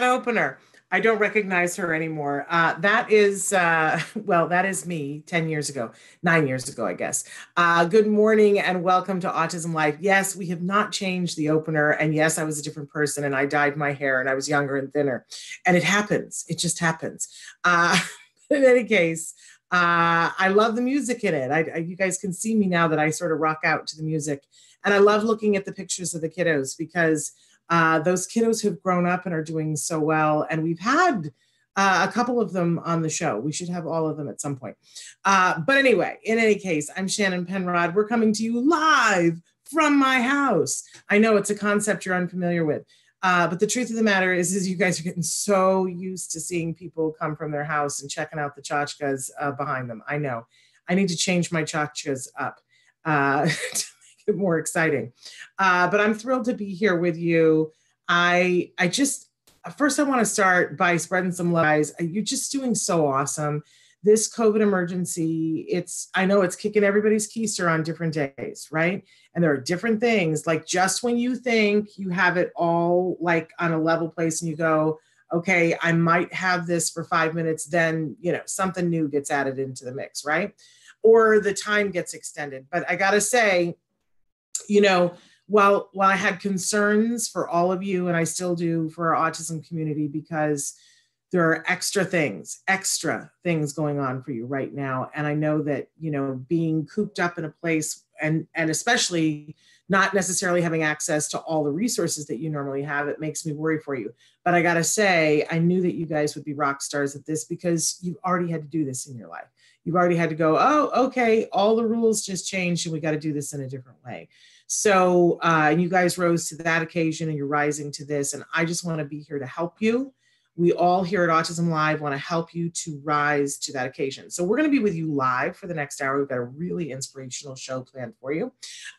That opener. I don't recognize her anymore. Uh, that is, uh, well, that is me 10 years ago, nine years ago, I guess. Uh, good morning and welcome to Autism Live. Yes, we have not changed the opener. And yes, I was a different person and I dyed my hair and I was younger and thinner. And it happens, it just happens. Uh, in any case, uh, I love the music in it. I, I, you guys can see me now that I sort of rock out to the music. And I love looking at the pictures of the kiddos because uh, those kiddos have grown up and are doing so well. And we've had uh, a couple of them on the show. We should have all of them at some point. Uh, but anyway, in any case, I'm Shannon Penrod. We're coming to you live from my house. I know it's a concept you're unfamiliar with. Uh, but the truth of the matter is, is you guys are getting so used to seeing people come from their house and checking out the tchotchkes uh, behind them. I know. I need to change my tchotchkes up uh, more exciting. Uh, but I'm thrilled to be here with you. I I just first I want to start by spreading some lies. You're just doing so awesome. This COVID emergency, it's I know it's kicking everybody's keister on different days, right? And there are different things. Like just when you think you have it all like on a level place, and you go, okay, I might have this for five minutes, then you know something new gets added into the mix, right? Or the time gets extended. But I gotta say, you know, while while I had concerns for all of you, and I still do for our autism community, because there are extra things, extra things going on for you right now. And I know that, you know, being cooped up in a place and and especially not necessarily having access to all the resources that you normally have, it makes me worry for you. But I gotta say, I knew that you guys would be rock stars at this because you've already had to do this in your life. You've already had to go, oh, okay, all the rules just changed and we got to do this in a different way. So, uh, you guys rose to that occasion and you're rising to this. And I just want to be here to help you. We all here at Autism Live want to help you to rise to that occasion. So, we're going to be with you live for the next hour. We've got a really inspirational show planned for you.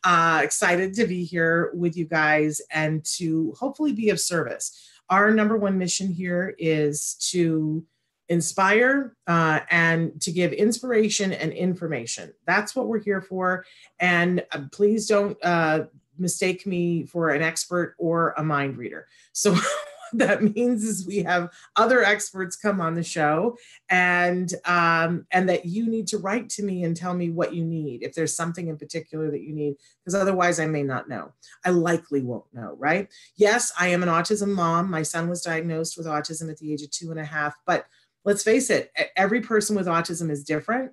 Uh, excited to be here with you guys and to hopefully be of service. Our number one mission here is to inspire uh, and to give inspiration and information. That's what we're here for. And uh, please don't uh, mistake me for an expert or a mind reader. So that means is we have other experts come on the show and um, and that you need to write to me and tell me what you need if there's something in particular that you need because otherwise i may not know i likely won't know right yes i am an autism mom my son was diagnosed with autism at the age of two and a half but let's face it, every person with autism is different.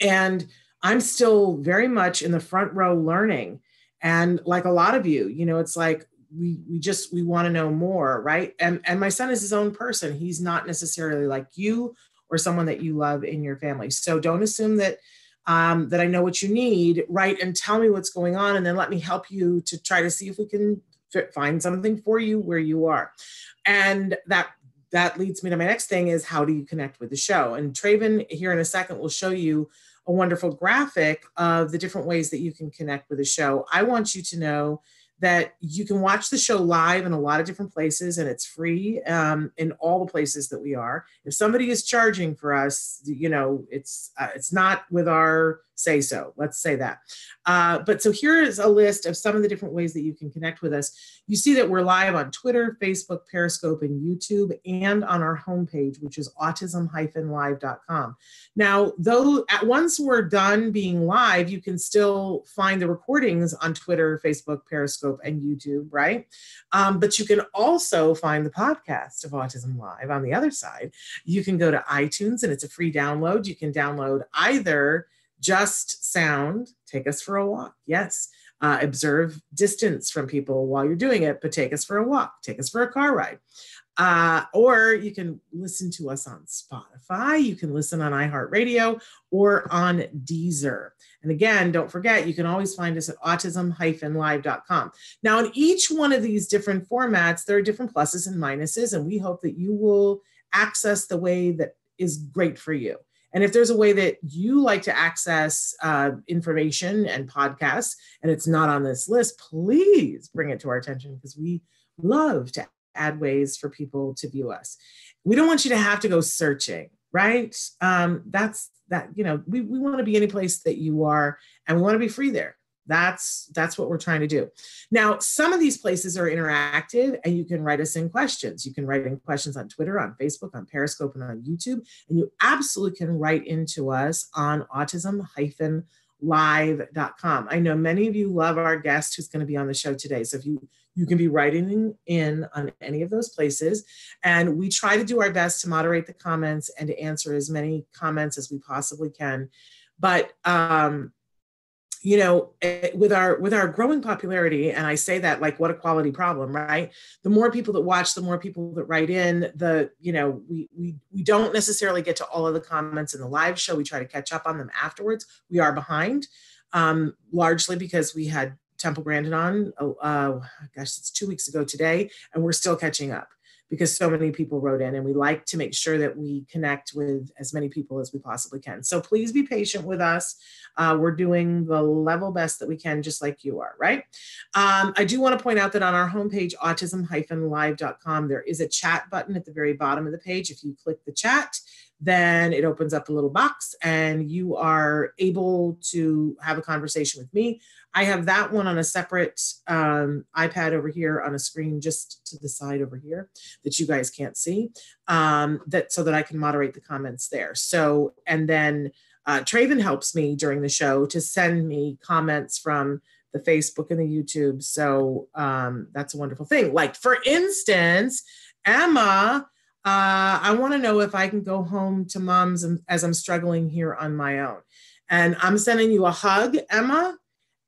And I'm still very much in the front row learning. And like a lot of you, you know, it's like we we just we want to know more, right? And and my son is his own person. He's not necessarily like you or someone that you love in your family. So don't assume that um, that I know what you need, right? And tell me what's going on, and then let me help you to try to see if we can find something for you where you are. And that that leads me to my next thing is how do you connect with the show? And Traven here in a second will show you a wonderful graphic of the different ways that you can connect with the show. I want you to know that you can watch the show live in a lot of different places and it's free um, in all the places that we are. If somebody is charging for us, you know, it's uh, it's not with our say so. Let's say that. Uh, but so here is a list of some of the different ways that you can connect with us. You see that we're live on Twitter, Facebook, Periscope, and YouTube, and on our homepage, which is autism-live.com. Now, though at once we're done being live, you can still find the recordings on Twitter, Facebook, Periscope, and YouTube, right? Um, but you can also find the podcast of Autism Live on the other side. You can go to iTunes and it's a free download. You can download either just sound, take us for a walk. Yes. Uh, observe distance from people while you're doing it, but take us for a walk, take us for a car ride. Uh, or you can listen to us on Spotify, you can listen on iHeartRadio or on Deezer. And again, don't forget, you can always find us at autism-live.com. Now, in each one of these different formats, there are different pluses and minuses, and we hope that you will access the way that is great for you. And if there's a way that you like to access uh, information and podcasts and it's not on this list, please bring it to our attention because we love to add ways for people to view us. We don't want you to have to go searching, right? Um, that's that, you know, we, we want to be any place that you are and we want to be free there that's that's what we're trying to do. Now some of these places are interactive and you can write us in questions. You can write in questions on twitter on facebook on periscope and on youtube and you absolutely can write into us on autism hyphen live.com i know many of you love our guest who's going to be on the show today so if you you can be writing in on any of those places. And we try to do our best to moderate the comments and to answer as many comments as we possibly can. But um you know eh, with our with our growing popularity and i say that like what a quality problem right? The more people that watch the more people that write in the you know we we we don't necessarily get to all of the comments in the live show. We try to catch up on them afterwards. We are behind um, largely because we had temple grandin on oh, uh, gosh it's two weeks ago today and we're still catching up because so many people wrote in and we like to make sure that we connect with as many people as we possibly can. So please be patient with us. Uh, we're doing the level best that we can, just like you are, right? Um, I do want to point out that on our homepage, autism-live.com, there is a chat button at the very bottom of the page. If you click the chat, then it opens up a little box and you are able to have a conversation with me. I have that one on a separate um, iPad over here on a screen just to the side over here that you guys can't see um, that so that I can moderate the comments there. So, and then uh, Traven helps me during the show to send me comments from the Facebook and the YouTube. So um, that's a wonderful thing. Like, for instance, Emma, uh, I want to know if I can go home to mom's as I'm struggling here on my own. And I'm sending you a hug, Emma.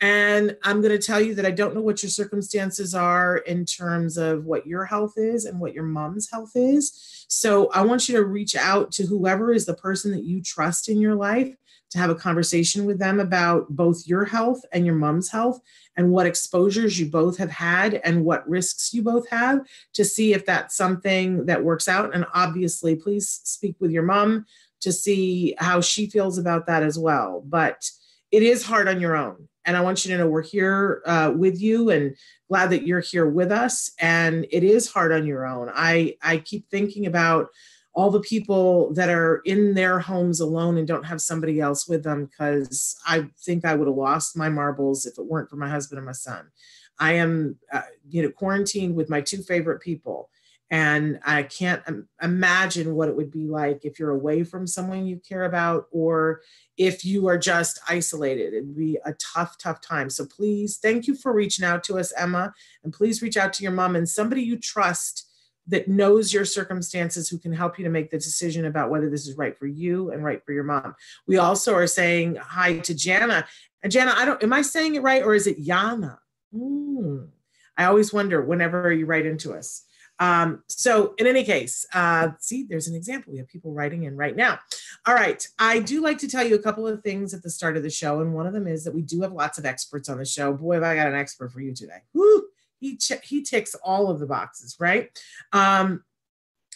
And I'm going to tell you that I don't know what your circumstances are in terms of what your health is and what your mom's health is. So I want you to reach out to whoever is the person that you trust in your life to have a conversation with them about both your health and your mom's health and what exposures you both have had and what risks you both have to see if that's something that works out. And obviously, please speak with your mom to see how she feels about that as well. But it is hard on your own and I want you to know we're here uh, with you and glad that you're here with us. And it is hard on your own. I, I keep thinking about all the people that are in their homes alone and don't have somebody else with them because I think I would have lost my marbles if it weren't for my husband and my son. I am, uh, you know, quarantined with my two favorite people. And I can't imagine what it would be like if you're away from someone you care about or if you are just isolated. It'd be a tough, tough time. So please, thank you for reaching out to us, Emma. And please reach out to your mom and somebody you trust that knows your circumstances who can help you to make the decision about whether this is right for you and right for your mom. We also are saying hi to Jana. And Jana, I don't, am I saying it right or is it Yana? Mm. I always wonder whenever you write into us. Um, so in any case, uh, see, there's an example. We have people writing in right now. All right. I do like to tell you a couple of things at the start of the show. And one of them is that we do have lots of experts on the show. Boy, have I got an expert for you today. Woo! He, ch- he ticks all of the boxes, right? Um,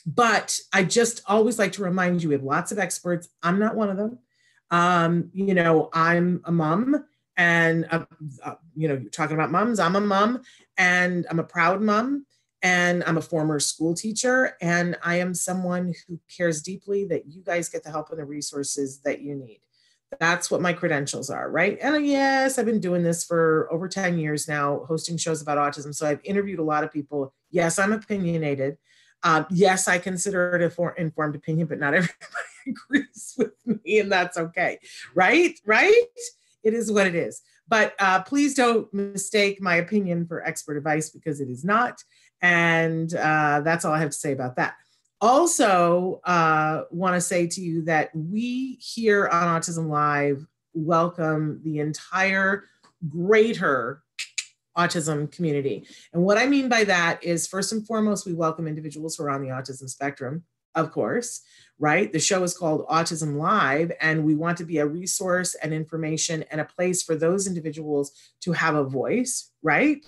but I just always like to remind you we have lots of experts. I'm not one of them. Um, you know, I'm a mom and, uh, uh, you know, talking about moms. I'm a mom and I'm a proud mom and I'm a former school teacher, and I am someone who cares deeply that you guys get the help and the resources that you need. That's what my credentials are, right? And yes, I've been doing this for over 10 years now, hosting shows about autism. So I've interviewed a lot of people. Yes, I'm opinionated. Um, yes, I consider it an informed opinion, but not everybody agrees with me, and that's okay, right? Right? It is what it is. But uh, please don't mistake my opinion for expert advice because it is not. And uh, that's all I have to say about that. Also, uh, want to say to you that we here on Autism Live welcome the entire greater autism community. And what I mean by that is, first and foremost, we welcome individuals who are on the autism spectrum, of course, right? The show is called Autism Live, and we want to be a resource and information and a place for those individuals to have a voice, right?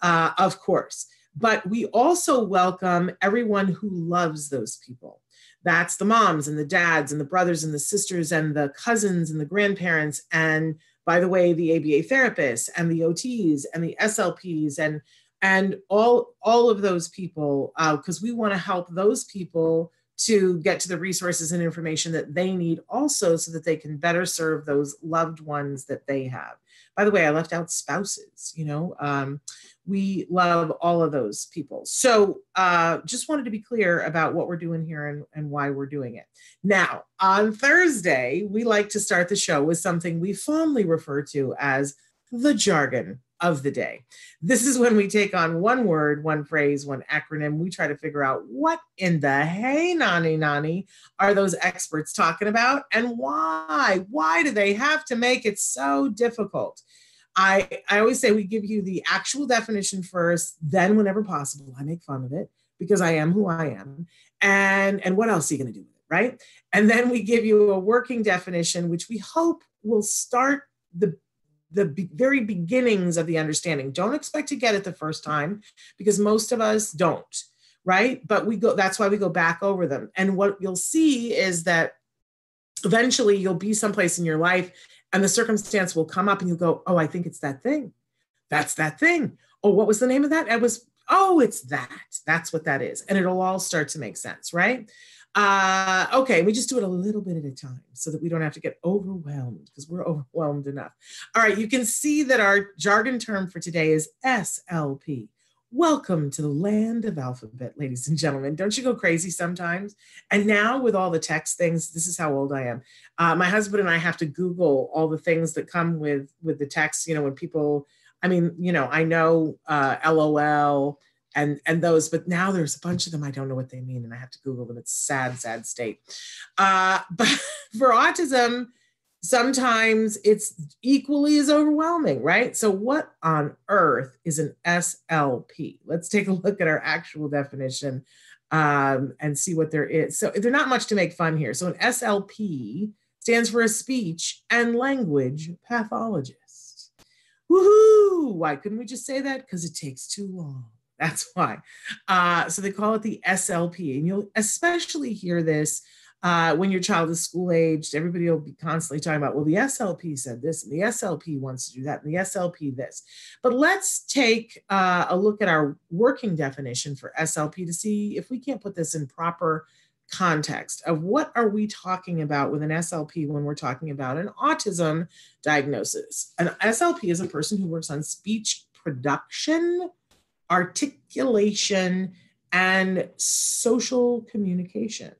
Uh, of course but we also welcome everyone who loves those people. That's the moms and the dads and the brothers and the sisters and the cousins and the grandparents. And by the way, the ABA therapists and the OTs and the SLPs and and all all of those people because uh, we want to help those people to get to the resources and information that they need also so that they can better serve those loved ones that they have by the way i left out spouses you know um, we love all of those people so uh, just wanted to be clear about what we're doing here and, and why we're doing it now on thursday we like to start the show with something we fondly refer to as the jargon of the day. This is when we take on one word, one phrase, one acronym. We try to figure out what in the hey nani nani are those experts talking about and why? Why do they have to make it so difficult? I, I always say we give you the actual definition first, then whenever possible, I make fun of it because I am who I am. And, and what else are you going to do with it, right? And then we give you a working definition, which we hope will start the the be- very beginnings of the understanding. Don't expect to get it the first time because most of us don't, right? But we go, that's why we go back over them. And what you'll see is that eventually you'll be someplace in your life and the circumstance will come up and you'll go, oh, I think it's that thing. That's that thing. Oh, what was the name of that? It was, oh, it's that. That's what that is. And it'll all start to make sense, right? Uh, okay, we just do it a little bit at a time so that we don't have to get overwhelmed because we're overwhelmed enough. All right, you can see that our jargon term for today is SLP. Welcome to the land of alphabet, ladies and gentlemen. Don't you go crazy sometimes? And now, with all the text things, this is how old I am. Uh, my husband and I have to Google all the things that come with with the text. You know, when people, I mean, you know, I know uh, LOL and and those but now there's a bunch of them i don't know what they mean and i have to google them it's sad sad state uh, but for autism sometimes it's equally as overwhelming right? So what on earth is an slp let's take a look at our actual definition um, and see what there is. So they're not much to make fun here. So an slp stands for a speech and language pathologist. Woohoo! Why couldn't we just say that? Because it takes too long. That's why. Uh, so they call it the SLP. And you'll especially hear this uh, when your child is school aged. Everybody will be constantly talking about, well, the SLP said this, and the SLP wants to do that, and the SLP this. But let's take uh, a look at our working definition for SLP to see if we can't put this in proper context of what are we talking about with an SLP when we're talking about an autism diagnosis. An SLP is a person who works on speech production articulation, and social communication.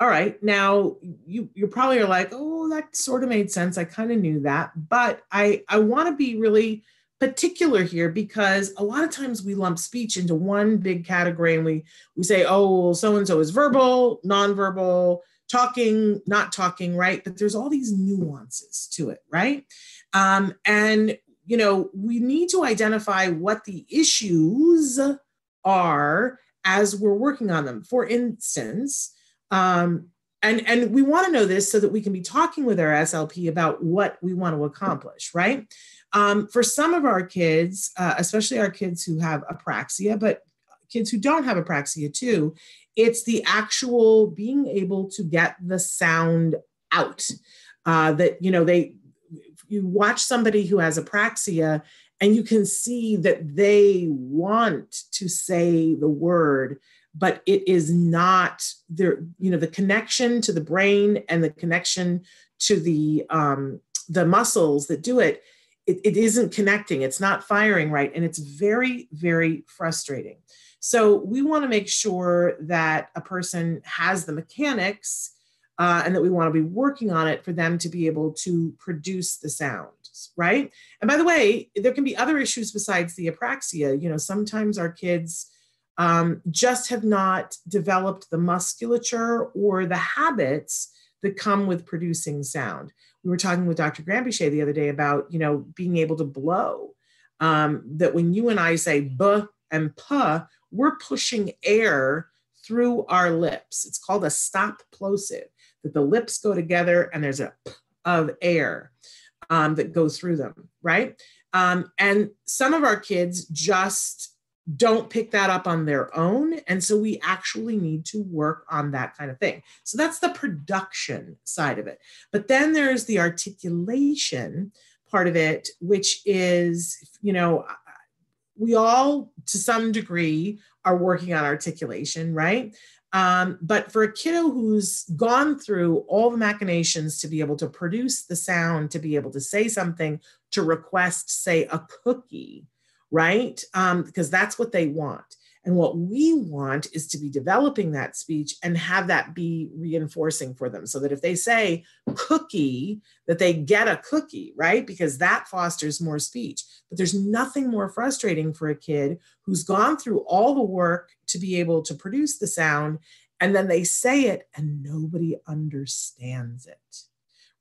All right, now you you probably are like, oh, that sort of made sense. I kind of knew that, but I I want to be really particular here because a lot of times we lump speech into one big category and we we say, oh, so and so is verbal, nonverbal, talking, not talking, right? But there's all these nuances to it, right? Um, and you know, we need to identify what the issues are as we're working on them. For instance, um, and, and we want to know this so that we can be talking with our SLP about what we want to accomplish, right? Um, for some of our kids, uh, especially our kids who have apraxia, but kids who don't have apraxia too, it's the actual being able to get the sound out. Uh, that you know they you watch somebody who has apraxia and you can see that they want to say the word but it is not there you know the connection to the brain and the connection to the um, the muscles that do it, it it isn't connecting it's not firing right and it's very very frustrating so we want to make sure that a person has the mechanics uh, and that we want to be working on it for them to be able to produce the sounds, right? And by the way, there can be other issues besides the apraxia. You know, sometimes our kids um, just have not developed the musculature or the habits that come with producing sound. We were talking with Dr. Granpeesheh the other day about, you know, being able to blow. Um, that when you and I say b and p, we're pushing air through our lips. It's called a stop plosive that the lips go together and there's a of air um, that goes through them, right? Um, and some of our kids just don't pick that up on their own. And so we actually need to work on that kind of thing. So that's the production side of it. But then there's the articulation part of it, which is, you know, we all to some degree are working on articulation, right? Um, but for a kiddo who's gone through all the machinations to be able to produce the sound, to be able to say something, to request, say, a cookie, right? Um, because that's what they want. And what we want is to be developing that speech and have that be reinforcing for them so that if they say cookie, that they get a cookie, right? Because that fosters more speech. But there's nothing more frustrating for a kid who's gone through all the work to be able to produce the sound and then they say it and nobody understands it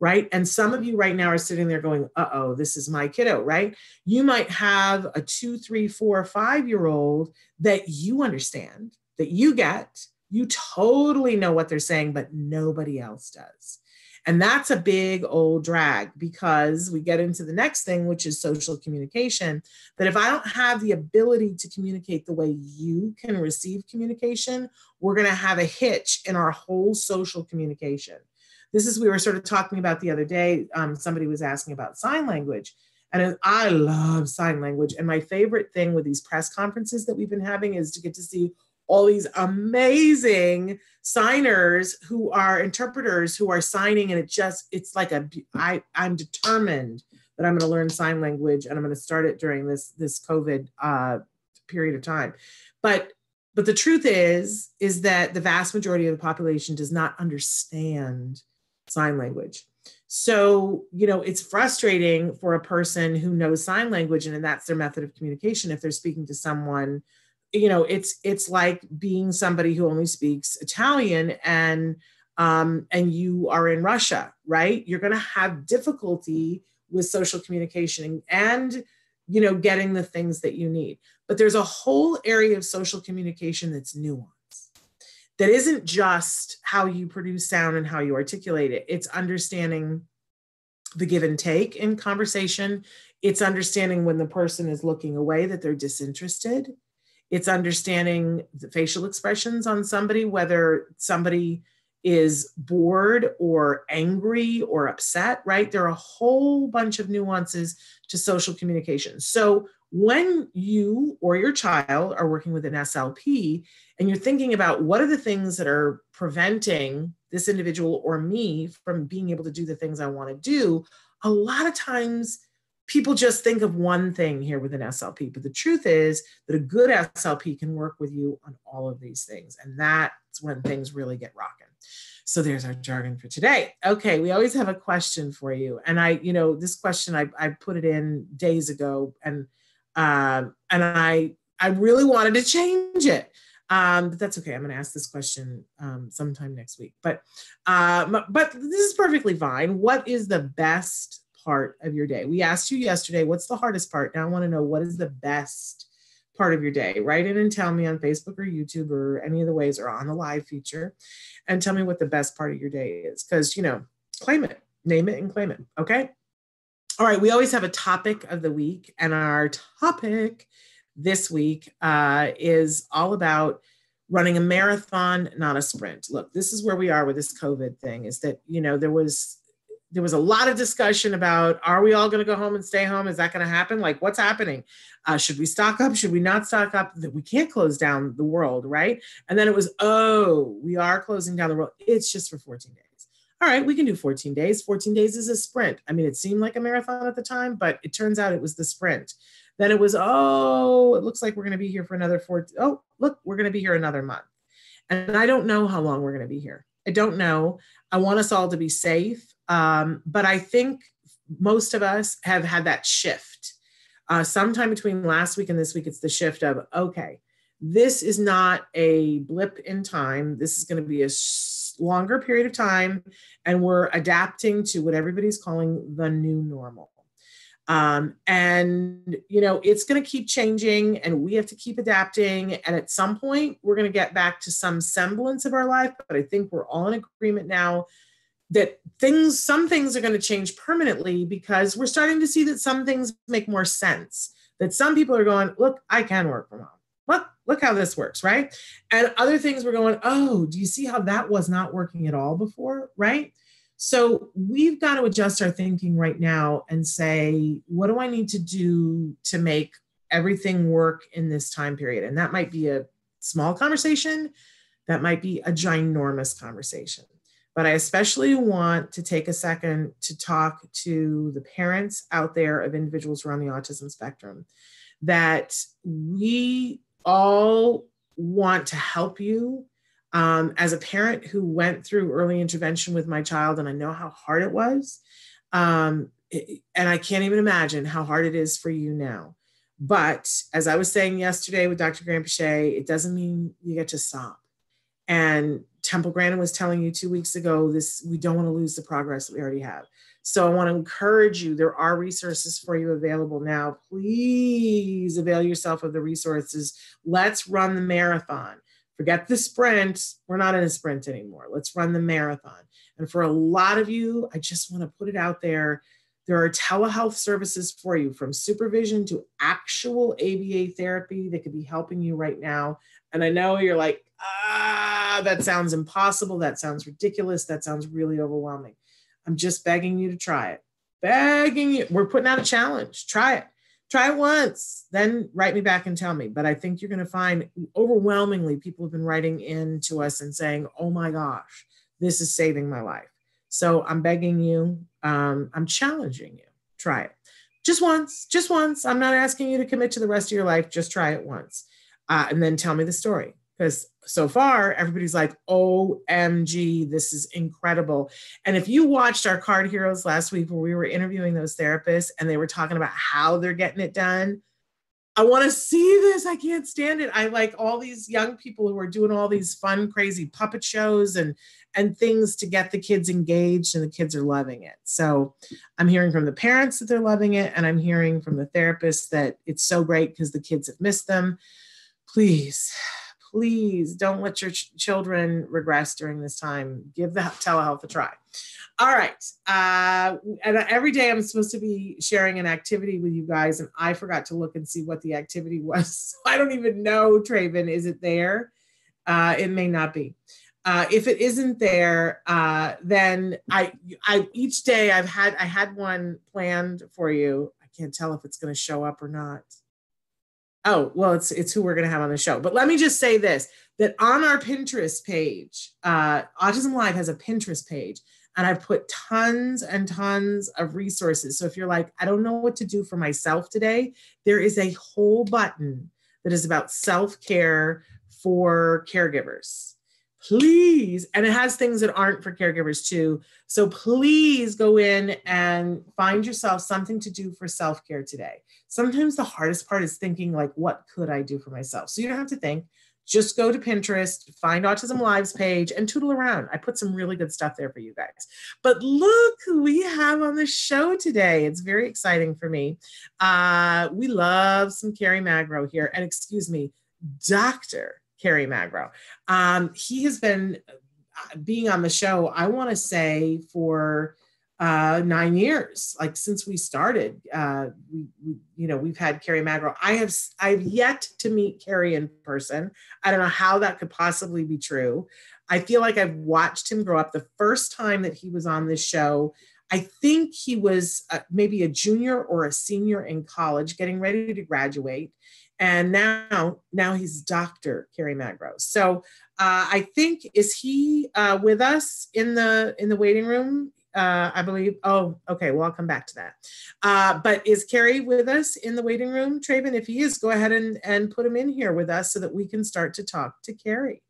right? And some of you right now are sitting there going, uh oh, this is my kiddo, right? You might have a two, three, four, five year old that you understand, that you get, you totally know what they're saying, but nobody else does. And that's a big old drag because we get into the next thing, which is social communication. That if I don't have the ability to communicate the way you can receive communication, we're going to have a hitch in our whole social communication. This is, we were sort of talking about the other day. Um, somebody was asking about sign language. And I love sign language. And my favorite thing with these press conferences that we've been having is to get to see all these amazing signers who are interpreters who are signing and it just it's like a i i'm determined that i'm going to learn sign language and i'm going to start it during this this covid uh, period of time but but the truth is is that the vast majority of the population does not understand sign language. So, you know, it's frustrating for a person who knows sign language and that's their method of communication if they're speaking to someone, you know, it's it's like being somebody who only speaks Italian and um and you are in Russia, right? You're going to have difficulty with social communication and you know getting the things that you need. But there's a whole area of social communication that's nuanced that isn't just how you produce sound and how you articulate it, it's understanding the give and take in conversation. It's understanding when the person is looking away that they're disinterested. It's understanding the facial expressions on somebody, whether somebody is bored or angry or upset, right? There are a whole bunch of nuances to social communication. So when you or your child are working with an SLP and you're thinking about what are the things that are preventing this individual or me from being able to do the things I want to do, a lot of times people just think of one thing here with an SLP. But the truth is that a good SLP can work with you on all of these things. And that's when things really get rocking. So there's our jargon for today. Okay, we always have a question for you. And I, you know, this question I, I put it in days ago and um, and I I really wanted to change it. Um, but that's okay. I'm going to ask this question um, sometime next week. But uh, but this is perfectly fine. What is the best part of your day? We asked you yesterday. What's the hardest part? Now I want to know what is the best part of your day. Write in and tell me on Facebook or YouTube or any of the ways or on the live feature, and tell me what the best part of your day is. Because you know, claim it, name it, and claim it. Okay. All right, we always have a topic of the week, and our topic this week uh, is all about running a marathon, not a sprint. Look, this is where we are with this COVID thing is that, you know, there was there was a lot of discussion about are we all going to go home and stay home? Is that going to happen? Like, what's happening? Uh, should we stock up? Should we not stock up? That we can't close down the world, right? And then it was, oh, we are closing down the world. It's just for 14 days. All right, we can do 14 days. 14 days is a sprint. I mean, it seemed like a marathon at the time, but it turns out it was the sprint. Then it was, oh, it looks like we're going to be here for another four. Oh, look, we're going to be here another month. And I don't know how long we're going to be here. I don't know. I want us all to be safe. Um, but I think most of us have had that shift. Uh, sometime between last week and this week, it's the shift of, okay, this is not a blip in time. This is going to be a longer period of time, and we're adapting to what everybody's calling the new normal. Um, and you know, it's going to keep changing, and we have to keep adapting. And at some point, we're going to get back to some semblance of our life. But I think we're all in agreement now that things, some things are going to change permanently because we're starting to see that some things make more sense. That some people are going, look, I can work from home. Look, look how this works, right? And other things we're going, oh, do you see how that was not working at all before, right? So we've got to adjust our thinking right now and say, what do I need to do to make everything work in this time period? And that might be a small conversation, that might be a ginormous conversation. But I especially want to take a second to talk to the parents out there of individuals on the autism spectrum that we all want to help you. Um, as a parent who went through early intervention with my child, and I know how hard it was, um, it, and I can't even imagine how hard it is for you now. But as I was saying yesterday with Dr. Granpeesheh, it doesn't mean you get to stop. And Temple Grandin was telling you two weeks ago, this we don't want to lose the progress that we already have. So I want to encourage you. There are resources for you available now. Please avail yourself of the resources. Let's run the marathon. Forget the sprint. We're not in a sprint anymore. Let's run the marathon. And for a lot of you, I just want to put it out there. There are telehealth services for you from supervision to actual ABA therapy that could be helping you right now. And I know you're like, ah, that sounds impossible. That sounds ridiculous. That sounds really overwhelming. I'm just begging you to try it. Begging you. We're putting out a challenge. Try it. Try it once, then write me back and tell me. But I think you're going to find overwhelmingly people have been writing in to us and saying, oh my gosh, this is saving my life. So I'm begging you, um, I'm challenging you. Try it just once, just once. I'm not asking you to commit to the rest of your life. Just try it once. Uh, and then tell me the story because so far everybody's like omg this is incredible. And if you watched our card heroes last week where we were interviewing those therapists and they were talking about how they're getting it done i want to see this. I can't stand it. I like all these young people who are doing all these fun crazy puppet shows and and things to get the kids engaged and the kids are loving it. So i'm hearing from the parents that they're loving it and i'm hearing from the therapists that it's so great because the kids have missed them. Please please don't let your ch- children regress during this time. Give the telehealth a try. All right. Uh, and every day I'm supposed to be sharing an activity with you guys, and I forgot to look and see what the activity was. So I don't even know, Traven. Is it there? Uh, it may not be. Uh, if it isn't there, uh, then I, I each day I've had I had one planned for you. I can't tell if it's going to show up or not. Oh, well, it's it's who we're to have on the show. But let me just say this: that on our Pinterest page, uh, Autism Live has a Pinterest page, and I've put tons and tons of resources. So if you're like, I don't know what to do for myself today, there is a whole button that is about self care for caregivers please and it has things that aren't for caregivers too. So please go in and find yourself something to do for self-care today. Sometimes the hardest part is thinking like what could i do for myself? So you don't have to think. Just go to pinterest find autism lives page and tootle around. I put some really good stuff there for you guys. But look who we have on the show today. It's very exciting for me. Uh, we love some kerry magro here. And excuse me dr Kerry Magro. Um, he has been uh, being on the show, I want to say, for uh, nine years. Like since we started, uh, we, we, you know, we've had Kerry Magro. I have, I've yet to meet Kerry in person. I don't know how that could possibly be true. I feel like I've watched him grow up. The first time that he was on this show, I think he was uh, maybe a junior or a senior in college, getting ready to graduate. And now, now he's Dr. Kerry Magro. So uh, I think is he uh, with us in the in the waiting room? Uh, I believe. Oh, okay. Well, I'll come back to that. Uh, but is Kerry with us in the waiting room, Traven? If he is, go ahead and, and put him in here with us so that we can start to talk to Kerry.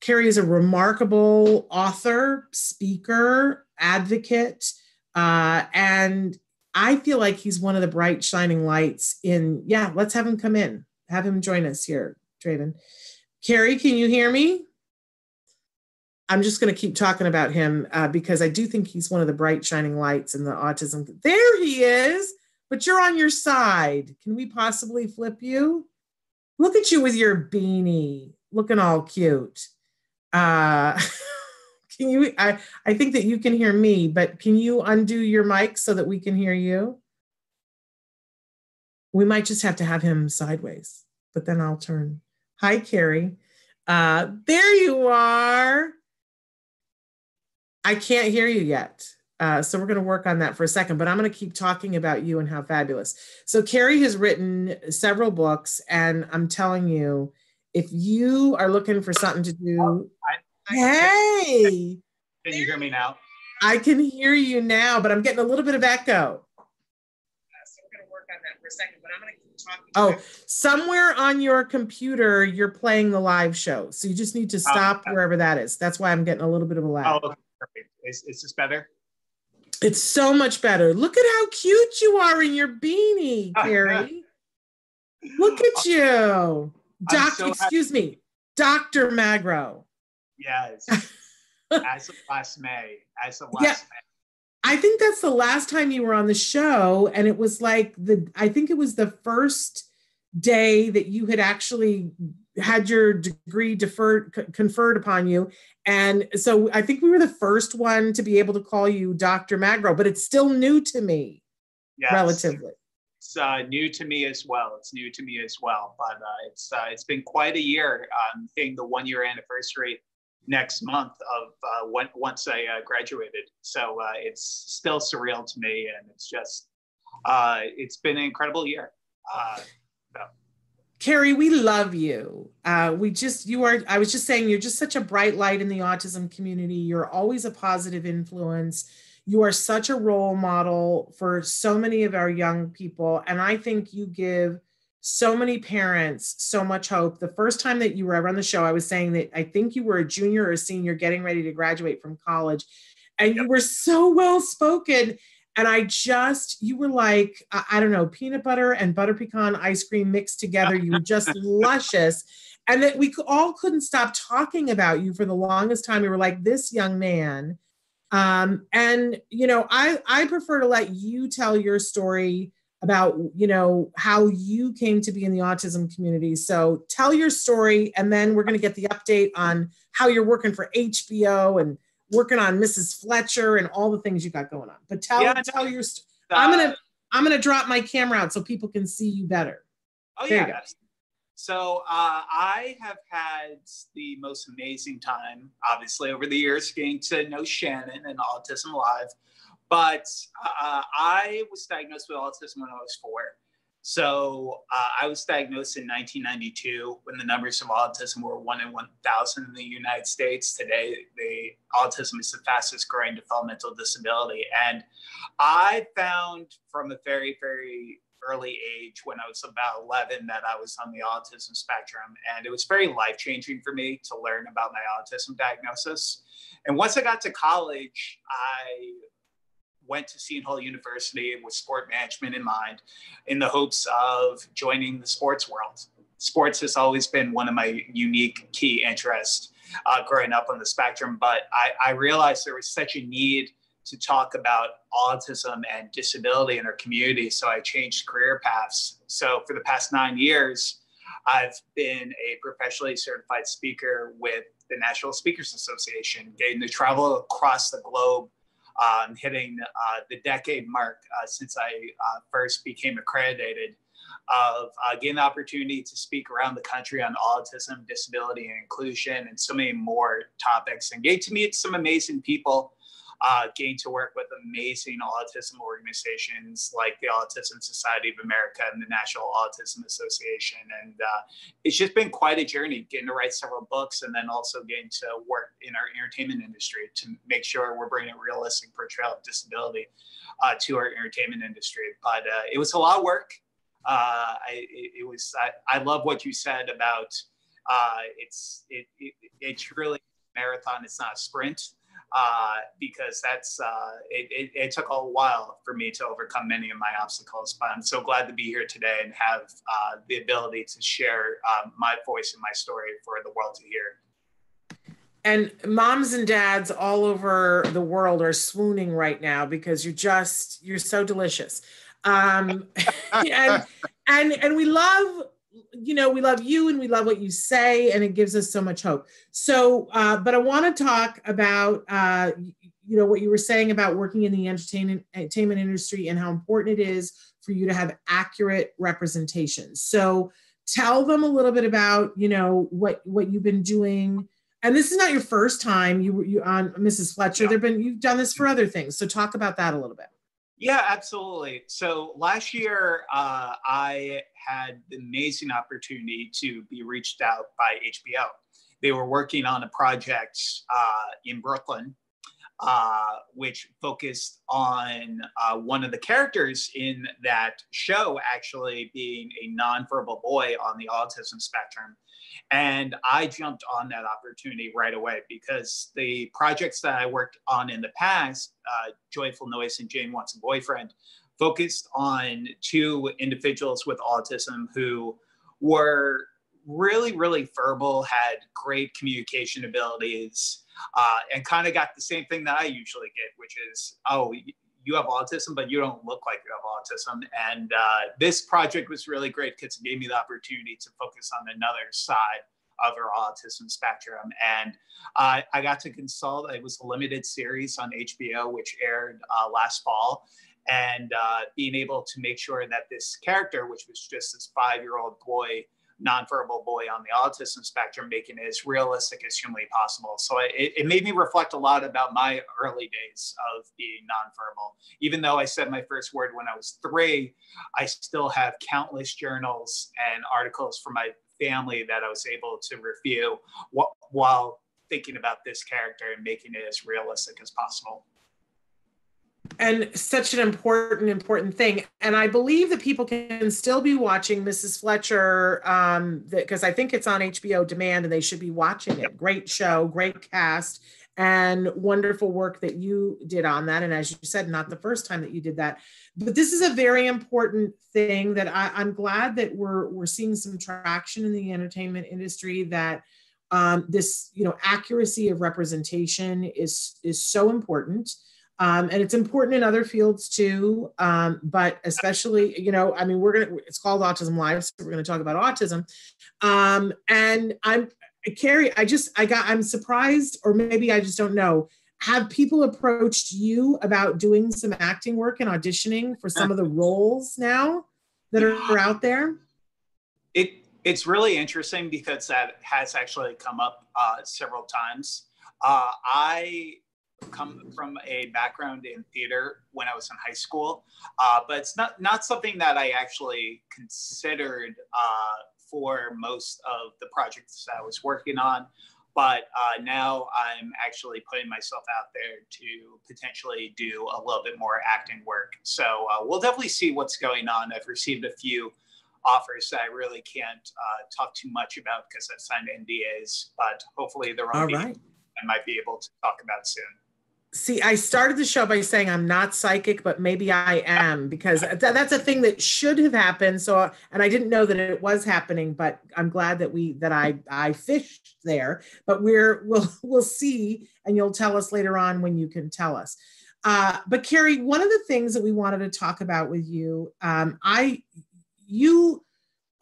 Carrie is a remarkable author, speaker, advocate, uh, and I feel like he's one of the bright shining lights in. Yeah, let's have him come in. Have him join us here, Traven. Kerry, can you hear me? I'm just going to keep talking about him uh, because I do think he's one of the bright shining lights in the autism. There he is, but you're on your side. Can we possibly flip you? Look at you with your beanie, looking all cute. Uh, can you? I I think that you can hear me, but can you undo your mic so that we can hear you? We might just have to have him sideways, but then I'll turn. Hi, Kerry. Uh, there you are. I can't hear you yet. Uh, so we're going to work on that for a second, but I'm going to keep talking about you and how fabulous. So Kerry has written several books, and I'm telling you, if you are looking for something to do, I, I, hey, can you hear me now? I can hear you now, but I'm getting a little bit of echo. Uh, so we're going to work on that for a second, but I'm going to keep talking. Oh, somewhere on your computer, you're playing the live show, so you just need to oh, stop oh, wherever that is. That's why I'm getting a little bit of a lag. Oh, perfect. Is, is this better? It's so much better. Look at how cute you are in your beanie, Kerry. Look at you. Doc, so excuse happy. me, Dr. Magro. Yes. as of last May. As of last yeah. May. I think that's the last time you were on the show. And it was like the, I think it was the first day that you had actually had your degree deferred, conferred upon you. And so I think we were the first one to be able to call you Dr. Magro, but it's still new to me, yes. relatively it's uh, new to me as well. It's new to me as well, but uh, it's uh, it's been quite a year. Um, hitting the one year anniversary next month of uh, when, once I uh, graduated, so uh, it's still surreal to me, and it's just uh it's been an incredible year. So. Kerry, we love you. Uh we just, you are, I was just saying, you're just such a bright light in the autism community. You're always a positive influence you are such a role model for so many of our young people. And I think you give so many parents so much hope. The first time that you were ever on the show, I was saying that I think you were a junior or a senior getting ready to graduate from college. And you were so well spoken. And I just, you were like, I don't know, peanut butter and butter pecan ice cream mixed together. You were just luscious. And that we all couldn't stop talking about you for the longest time. We were like, this young man um, and you know, I I prefer to let you tell your story about you know how you came to be in the autism community. So tell your story, and then we're going to get the update on how you're working for HBO and working on Mrs. Fletcher and all the things you got going on. But tell yeah, tell your. St- uh, I'm gonna I'm gonna drop my camera out so people can see you better. Oh there yeah, so uh, I have had the most amazing time, obviously, over the years getting to know Shannon and Autism Live. But uh, I was diagnosed with autism when I was four. So uh, I was diagnosed in 1992 when the numbers of autism were one in 1,000 in the United States. Today, the autism is the fastest growing developmental disability. And I found from a very, very early age when I was about 11 that I was on the autism spectrum. And it was very life changing for me to learn about my autism diagnosis. And once I got to college, I went to Seton Hall University with sport management in mind in the hopes of joining the sports world. Sports has always been one of my unique key interests uh, growing up on the spectrum, but I, I realized there was such a need to talk about autism and disability in our community. So I changed career paths. So for the past nine years, I've been a professionally certified speaker with the National Speakers Association, getting to travel across the globe, um, hitting uh, the decade mark uh, since I uh, first became accredited. Of uh, getting the opportunity to speak around the country on autism, disability, and inclusion, and so many more topics, and getting to meet some amazing people uh, getting to work with amazing autism organizations like the Autism Society of America and the National Autism Association. And uh, it's just been quite a journey getting to write several books and then also getting to work in our entertainment industry to make sure we're bringing a realistic portrayal of disability uh, to our entertainment industry. But uh, it was a lot of work. Uh, I, it, was, I, I, love what you said about uh, it's, it, it, it's really marathon, it's not a sprint uh, because that's uh, it, it, it, took a while for me to overcome many of my obstacles. But I'm so glad to be here today and have uh, the ability to share um, my voice and my story for the world to hear. And moms and dads all over the world are swooning right now because you're just you're so delicious. Um, and and and we love you know, we love you and we love what you say, and it gives us so much hope. So, uh, but I want to talk about, uh, you know, what you were saying about working in the entertainment entertainment industry and how important it is for you to have accurate representation. So, tell them a little bit about, you know, what what you've been doing. And this is not your first time you you on Mrs. Fletcher. Yeah. There've been you've done this for other things. So, talk about that a little bit. Yeah, absolutely. So last year, uh, I had the amazing opportunity to be reached out by HBO. They were working on a project uh, in Brooklyn, uh, which focused on uh, one of the characters in that show actually being a nonverbal boy on the autism spectrum. And I jumped on that opportunity right away because the projects that I worked on in the past, uh, Joyful Noise and Jane Wants a Boyfriend, focused on two individuals with autism who were really, really verbal, had great communication abilities, uh, and kind of got the same thing that I usually get, which is, oh, you have autism, but you don't look like you have autism. And uh, this project was really great because it gave me the opportunity to focus on another side of her autism spectrum. And uh, I got to consult, it was a limited series on HBO, which aired uh, last fall. And uh, being able to make sure that this character, which was just this five year old boy, nonverbal boy on the autism spectrum, making it as realistic as humanly possible. So it, it made me reflect a lot about my early days of being nonverbal. Even though I said my first word when I was three, I still have countless journals and articles from my family that I was able to review while thinking about this character and making it as realistic as possible and such an important important thing. And i believe that people can still be watching mrs fletcher um because i think it's on hbo demand and they should be watching it. Great show great cast and wonderful work that you did on that. And as you said not the first time that you did that. But this is a very important thing that I, i'm glad that we're we're seeing some traction in the entertainment industry that um, this you know accuracy of representation is is so important um, and it's important in other fields too um, but especially you know i mean we're gonna it's called autism live so we're gonna talk about autism. Um, and i'm kerry i just i got i'm surprised or maybe i just don't know. Have people approached you about doing some acting work and auditioning for some of the roles now that are out there? It it's really interesting because that has actually come up uh, several times. Uh, i come from a background in theater when I was in high school, uh, but it's not not something that I actually considered uh, for most of the projects that I was working on. But uh, now I'm actually putting myself out there to potentially do a little bit more acting work. So uh, we'll definitely see what's going on. I've received a few offers that I really can't uh, talk too much about because I've signed NDAs, but hopefully there will be right. I might be able to talk about soon see i started the show by saying i'm not psychic but maybe i am because th- that's a thing that should have happened. So and i didn't know that it was happening but i'm glad that we that i i fished there. But we're we'll we'll see and you'll tell us later on when you can tell us. Uh, but kerry one of the things that we wanted to talk about with you um, i you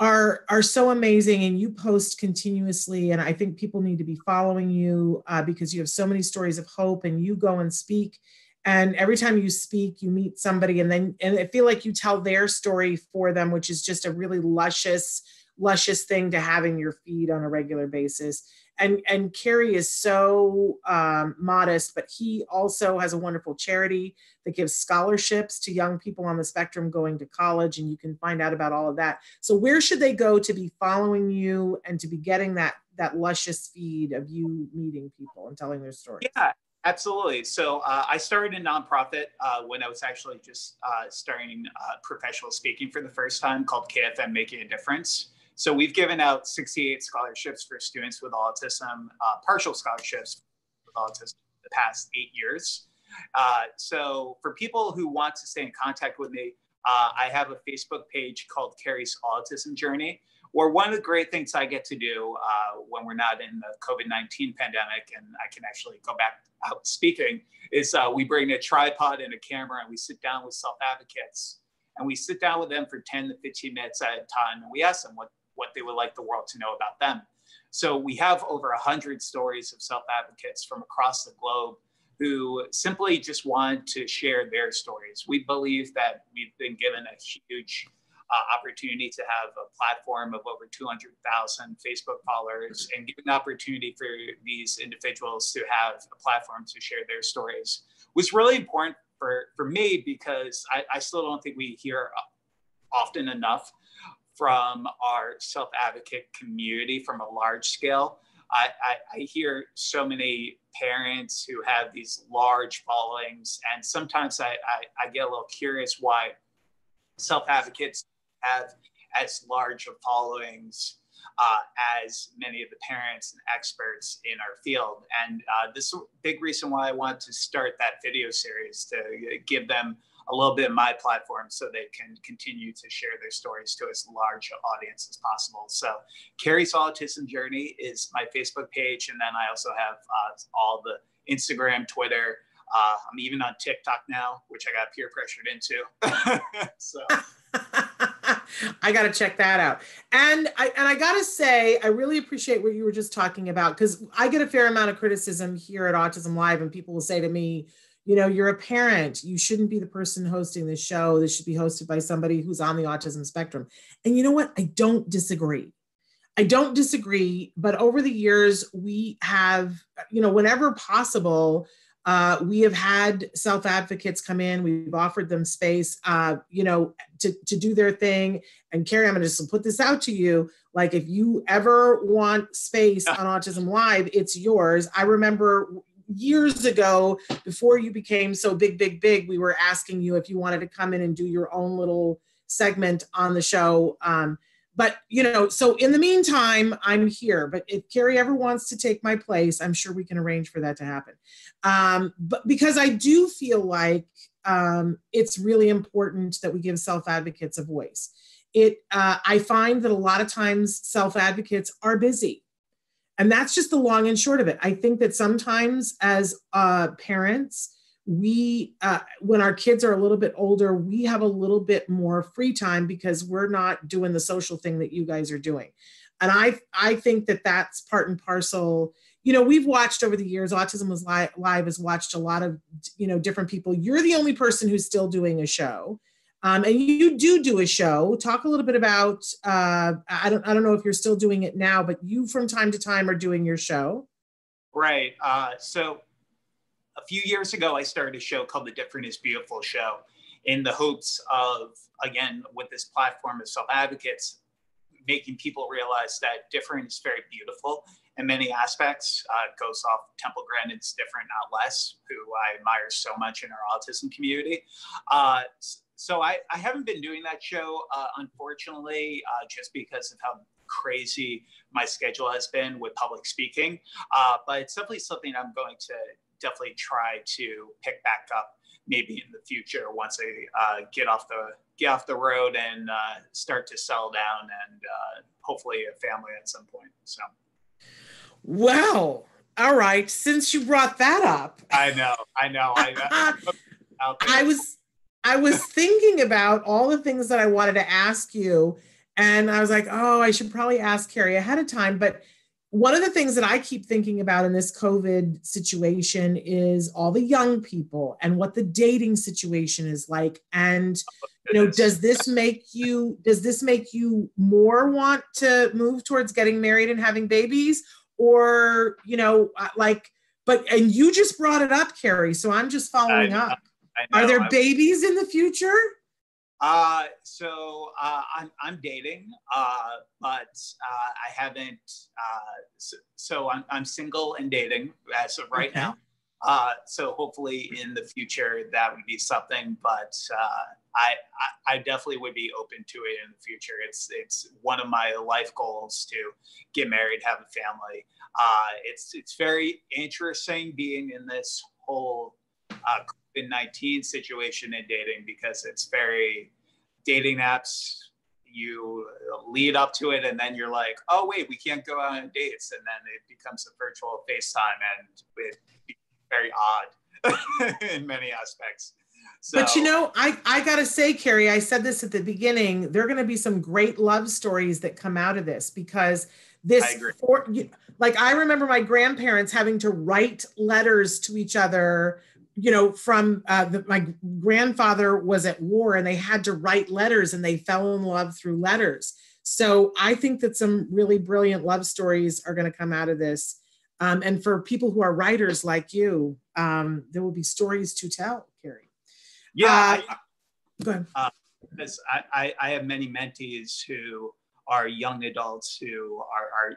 are are so amazing and you post continuously and i think people need to be following you uh, because you have so many stories of hope and you go and speak and every time you speak you meet somebody and then and i feel like you tell their story for them which is just a really luscious luscious thing to have in your feed on a regular basis and and Kerry is so um, modest, but he also has a wonderful charity that gives scholarships to young people on the spectrum going to college, and you can find out about all of that. So where should they go to be following you and to be getting that that luscious feed of you meeting people and telling their stories? Yeah, Absolutely. So uh, I started a nonprofit uh, when I was actually just uh, starting uh, professional speaking for the first time called KFM Making a Difference. So we've given out 68 scholarships for students with autism, uh, partial scholarships with autism the past eight years. Uh, so for people who want to stay in contact with me, I have a Facebook page called Kerry's Autism Journey or one of the great things I get to do uh, when we're not in the COVID 19 pandemic and I can actually go back out speaking is uh, we bring a tripod and a camera and we sit down with self advocates and we sit down with them for 10 to 15 minutes at a time and we ask them what, what they would like the world to know about them. So we have over 100 stories of self advocates from across the globe who simply just want to share their stories. We believe that we've been given a huge uh, opportunity to have a platform of over 200,000 Facebook followers and give an opportunity for these individuals to have a platform to share their stories was really important for, for me because I, I still don't think we hear often enough from our self-advocate community from a large scale. I, I, I, hear so many parents who have these large followings, and sometimes I, I, I get a little curious why self-advocates have as large of followings uh, as many of the parents and experts in our field. And uh, this is a big reason why I want to start that video series to give them a little bit of my platform so they can continue to share their stories to as large an audience as possible. So Kerry's Autism Journey is my Facebook page. And then I also have uh, all the Instagram, Twitter, uh, I'm even on TikTok now, which I got peer pressured into. so I got to check that out. And I and I got to say, I really appreciate what you were just talking about because I get a fair amount of criticism here at Autism Live, and people will say to me, you know, you're a parent. You shouldn't be the person hosting this show. This should be hosted by somebody who's on the autism spectrum. And you know what? I don't disagree. I don't disagree. But over the years, we have, you know, whenever possible, uh, we have had self advocates come in. We've offered them space, uh, you know, to, to do their thing. And Kerry, I'm going to just put this out to you. Like, if you ever want space on Autism Live, it's yours. I remember years ago, before you became so big, big, big, we were asking you if you wanted to come in and do your own little segment on the show. Um, but you know so in the meantime i'm here but if Kerry ever wants to take my place i'm sure we can arrange for that to happen um, but because i do feel like um, it's really important that we give self advocates a voice it uh, i find that a lot of times self advocates are busy and that's just the long and short of it. I think that sometimes as uh, parents we uh, when our kids are a little bit older we have a little bit more free time because we're not doing the social thing that you guys are doing. And i i think that that's part and parcel. You know we've watched over the years autism was live, live has watched a lot of you know different people. You're the only person who's still doing a show um, and you do do a show talk a little bit about uh, i don't i don't know if you're still doing it now but you from time to time are doing your show right uh, so a few years ago, I started a show called The Different is Beautiful Show in the hopes of, again, with this platform of self advocates, making people realize that different is very beautiful in many aspects. Uh, goes off Temple Grandin's different, not less, who I admire so much in our autism community. Uh, so I, I, haven't been doing that show, uh, unfortunately, uh, just because of how crazy my schedule has been with public speaking. Uh, but it's definitely something I'm going to definitely try to pick back up maybe in the future once I uh, get off the get off the road and uh, start to settle down and uh, hopefully a family at some point. So, well, all right. Since you brought that up, I know, I know, I, I, I was I was thinking about all the things that I wanted to ask you, and I was like, oh, I should probably ask Kerry ahead of time, but one of the things that I keep thinking about in this COVID situation is all the young people and what the dating situation is like. And you know, does this make you does this make you more want to move towards getting married and having babies? or you know uh, like but and you just brought it up kerry so i'm just following up are there babies in the future uh, so uh, I'm, I'm dating, uh, but uh, I haven't. Uh, so, so, I'm, I'm single and dating as of right okay. now. Uh, so hopefully in the future that would be something, but uh, I, I, I definitely would be open to it in the future. It's it's one of my life goals to get married, have a family. Uh, it's it's very interesting being in this whole uh, COVID nineteen situation in dating because it's very dating apps. You lead up to it, and then you're like, "Oh wait, we can't go out on dates," and then it becomes a virtual FaceTime, and it's very odd in many aspects. So, but you know, I, I gotta say, Kerry, I said this at the beginning. There are gonna be some great love stories that come out of this because this, for, like, I remember my grandparents having to write letters to each other. You know, from uh, the, my grandfather was at war and they had to write letters and they fell in love through letters. So I think that some really brilliant love stories are going to come out of this. Um, and for people who are writers like you, um, there will be stories to tell, Kerry. Yeah. Uh, I, go ahead. Uh, because I, I, have many mentees who are young adults who are, are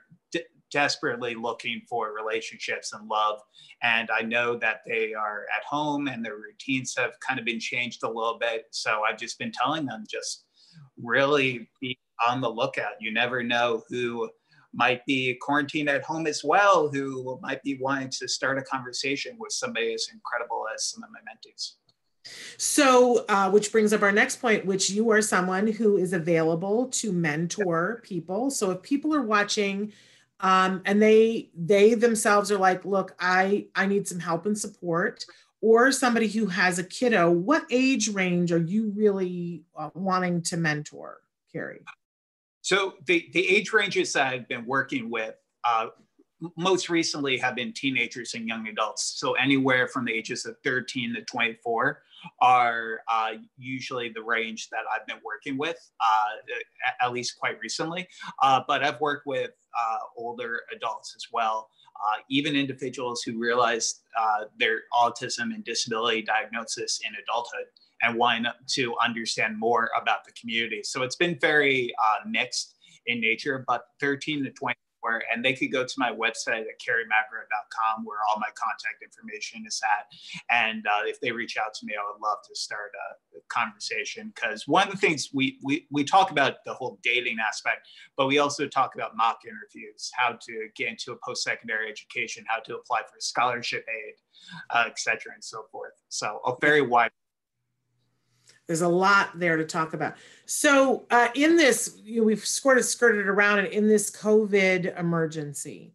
desperately looking for relationships and love. And I know that they are at home and their routines have kind of been changed a little bit. So I've just been telling them just really be on the lookout. You never know who might be quarantined at home as well who might be wanting to start a conversation with somebody as incredible as some of my mentees. So, uh, which brings up our next point, which you are someone who is available to mentor people. So, if people are watching um, and they they themselves are like, "Look, I I need some help and support," or somebody who has a kiddo, what age range are you really uh, wanting to mentor, Kerry? So the, the age ranges that I've been working with uh, most recently have been teenagers and young adults. So anywhere from the ages of 13 to 24 are uh, usually the range that I've been working with, uh, at least quite recently. Uh, but I've worked with uh, older adults as well. Uh, even individuals who realize their autism and disability diagnosis in adulthood and wanting to understand more about the community. So it's been very uh, mixed in nature, but 13 to 24, and they could go to my website at kerrymagro.com where all my contact information is at. And uh, if they reach out to me, I would love to start a, a conversation because one of the things we, we, we talk about the whole dating aspect, but we also talk about mock interviews, how to get into a post-secondary education, how to apply for scholarship aid, uh, et cetera, and so forth. So a very wide there's a lot there to talk about. So, uh, in this, you know, we've sort of skirted around it in this COVID emergency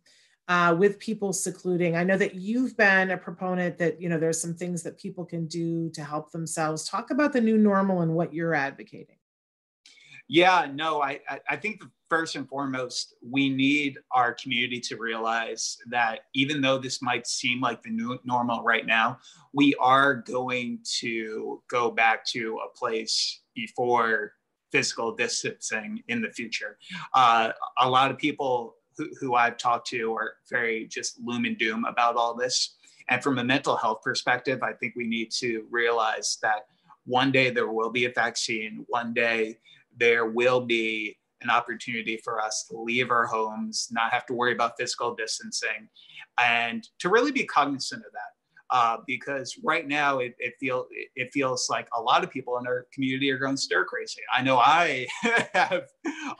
uh, with people secluding. I know that you've been a proponent that, you know, there's some things that people can do to help themselves. Talk about the new normal and what you're advocating. Yeah, no, I, I think the first and foremost, we need our community to realize that even though this might seem like the new normal right now, we are going to go back to a place before physical distancing in the future. Uh, a lot of people who, who I've talked to are very just loom and doom about all this. And from a mental health perspective, I think we need to realize that one day there will be a vaccine, one day there will be an opportunity for us to leave our homes, not have to worry about physical distancing, and to really be cognizant of that. Uh, because right now it, it feels it feels like a lot of people in our community are going stir crazy. I know I have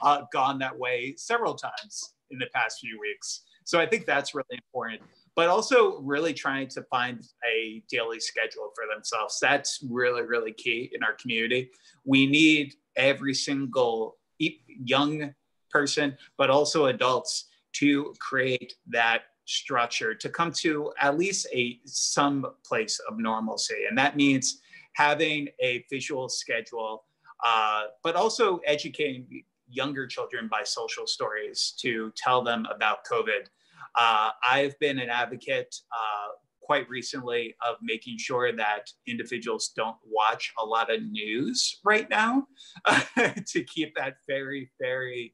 uh, gone that way several times in the past few weeks. So I think that's really important. But also really trying to find a daily schedule for themselves. That's really, really key in our community. We need every single young person, but also adults to create that structure to come to at least a some place of normalcy. And that means having a visual schedule uh, but also educating younger children by social stories to tell them about covid. Uh, i've been an advocate uh, quite recently of making sure that individuals don't watch a lot of news right now to keep that very, very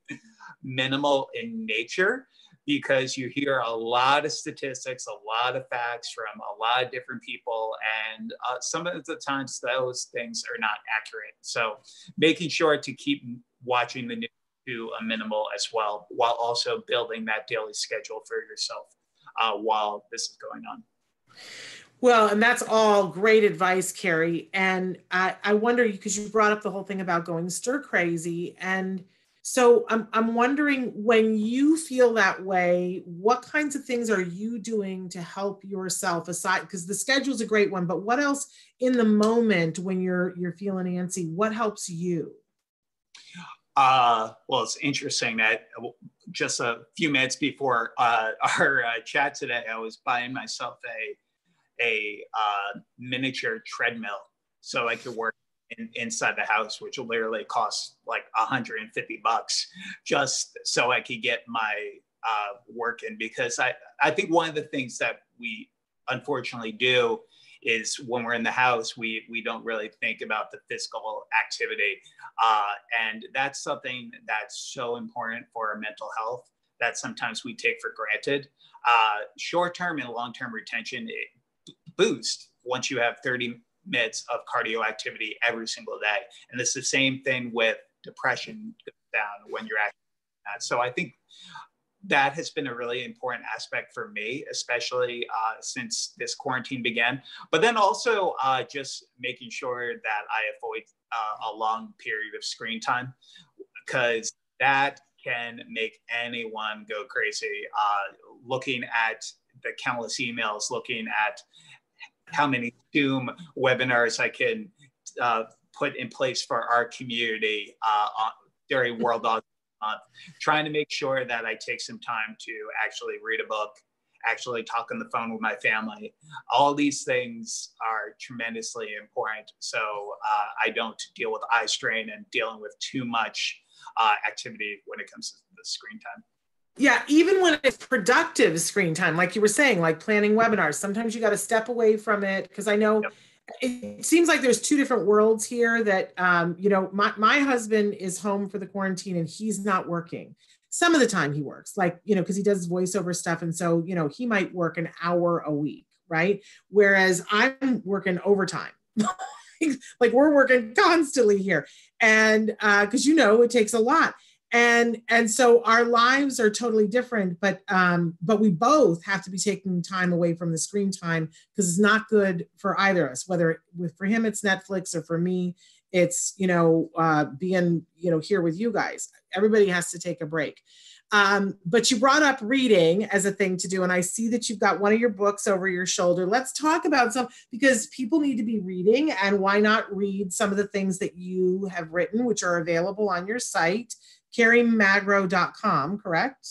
minimal in nature because you hear a lot of statistics, a lot of facts from a lot of different people, and uh, some of the times those things are not accurate. So, making sure to keep watching the news to a minimal as well, while also building that daily schedule for yourself uh, while this is going on. Well, and that's all great advice, Kerry. And I, I wonder because you brought up the whole thing about going stir crazy. And so I'm, I'm wondering when you feel that way, what kinds of things are you doing to help yourself aside? Because the schedule's a great one, but what else in the moment when you're you're feeling antsy, what helps you? Uh, well, it's interesting that just a few minutes before uh, our uh, chat today, I was buying myself a a uh, miniature treadmill so I could work in, inside the house, which literally cost like 150 bucks just so I could get my uh, work in. Because I, I think one of the things that we unfortunately do is when we're in the house, we, we don't really think about the physical activity. Uh, and that's something that's so important for our mental health that sometimes we take for granted. Uh, short term and long term retention, it, boost once you have 30 minutes of cardio activity every single day. And it's the same thing with depression down when you're that. So I think that has been a really important aspect for me, especially uh, since this quarantine began. But then also uh, just making sure that I avoid uh, a long period of screen time because that can make anyone go crazy. Uh, looking at the countless emails, looking at how many Zoom webinars I can uh, put in place for our community uh, during World Autism Month, trying to make sure that I take some time to actually read a book, actually talk on the phone with my family. All these things are tremendously important. So uh, I don't deal with eye strain and dealing with too much uh, activity when it comes to the screen time. Yeah, even when it's productive screen time, like you were saying, like planning webinars, sometimes you got to step away from it because I know yep. it seems like there's two different worlds here. That um, you know, my my husband is home for the quarantine and he's not working. Some of the time he works, like you know, because he does voiceover stuff, and so you know, he might work an hour a week, right? Whereas I'm working overtime. like we're working constantly here and because uh, you know it takes a lot and and so our lives are totally different but um but we both have to be taking time away from the screen time because it's not good for either of us whether with for him it's netflix or for me it's you know uh being you know here with you guys everybody has to take a break um, but you brought up reading as a thing to do, and I see that you've got one of your books over your shoulder. Let's talk about some because people need to be reading, and why not read some of the things that you have written, which are available on your site kerrymagro.com, correct?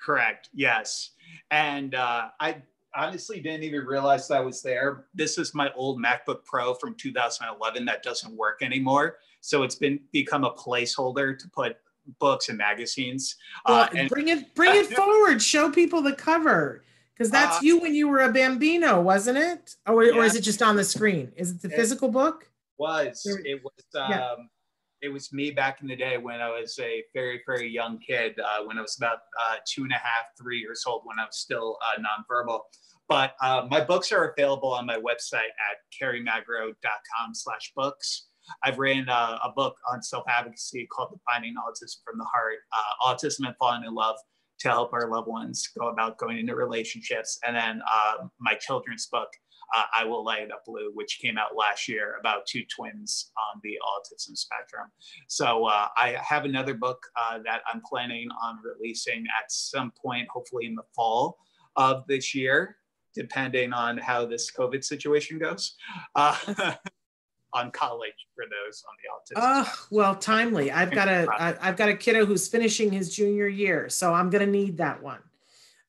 Correct, yes. And uh, I honestly didn't even realize that was there. This is my old MacBook Pro from 2011 that doesn't work anymore. So it's been become a placeholder to put books and magazines. Well, uh, and, bring it bring it forward. Show people the cover because that's uh, you when you were a bambino, wasn't it? Or, yeah. or is it just on the screen? Is it the it physical book? Was it was um, yeah it was me back in the day when I was a very, very young kid, uh, when I was about uh, two and a half, three years old, when I was still uh, nonverbal. But uh, my books are available on my website at kerrymagro.com slash books. I've written uh, a book on self-advocacy called Defining Autism from the Heart, uh, Autism and Falling in Love to help our loved ones go about going into relationships. And then my children's book, uh, I Will Light Up Blue, which came out last year about two twins on the autism spectrum. So uh, I have another book uh, that I'm planning on releasing at some point, hopefully in the fall of this year, depending on how this COVID situation goes. Uh, on college for those on the autism. Oh, well, timely. I've got a I've got a kiddo who's finishing his junior year, so I'm going to need that one.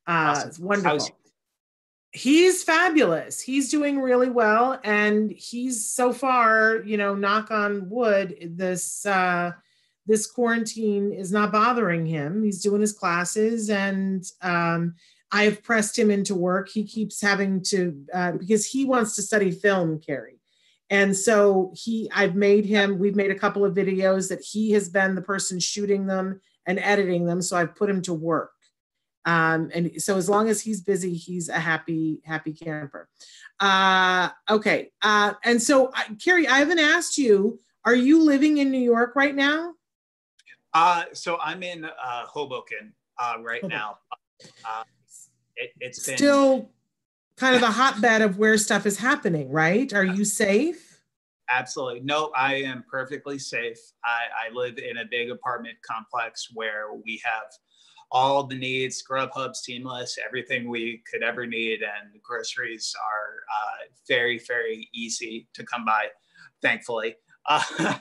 Uh, awesome. It's wonderful. How's, he's fabulous. He's doing really well. And he's so far, you know, knock on wood, this uh this quarantine is not bothering him. He's doing his classes and um I've pressed him into work. He keeps having to uh, because he wants to study film, Kerry. And so he I've made him, we've made a couple of videos that he has been the person shooting them and editing them. So I've put him to work Um, and so as long as he's busy, he's a happy, happy camper. Uh, okay. Uh, and so, uh, Kerry, I haven't asked you, are you living in New York right now? Uh, so I'm in uh, Hoboken uh, right Hoboken. now. Uh, it, has been still kind of the hotbed of where stuff is happening, right? Are you safe? Absolutely. No, I am perfectly safe. I, I live in a big apartment complex where we have all the needs, Grubhub, Seamless, everything we could ever need, and groceries are uh, very, very easy to come by, thankfully,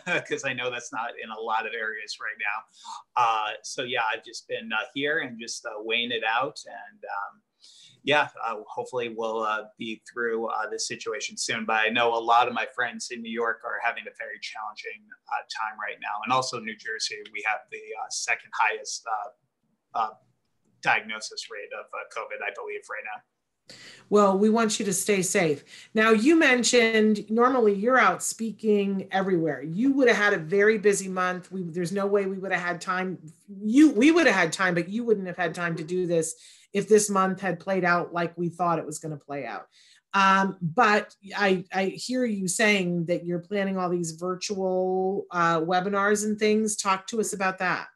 because uh, I know that's not in a lot of areas right now. Uh, so yeah, I've just been uh, here and just uh, weighing it out, and um, yeah, uh, hopefully we'll be through this situation soon. But I know a lot of my friends in New York are having a very challenging time right now, and also New Jersey. We have the second highest uh, diagnosis rate of uh, COVID, I believe, right now. Well, we want you to stay safe. Now, you mentioned normally you're out speaking everywhere. You would have had a very busy month. We, there's no way we would have had time. You, we would have had time, but you wouldn't have had time to do this if this month had played out like we thought it was going to play out. Um, but I, I hear you saying that you're planning all these virtual uh, webinars and things. Talk to us about that.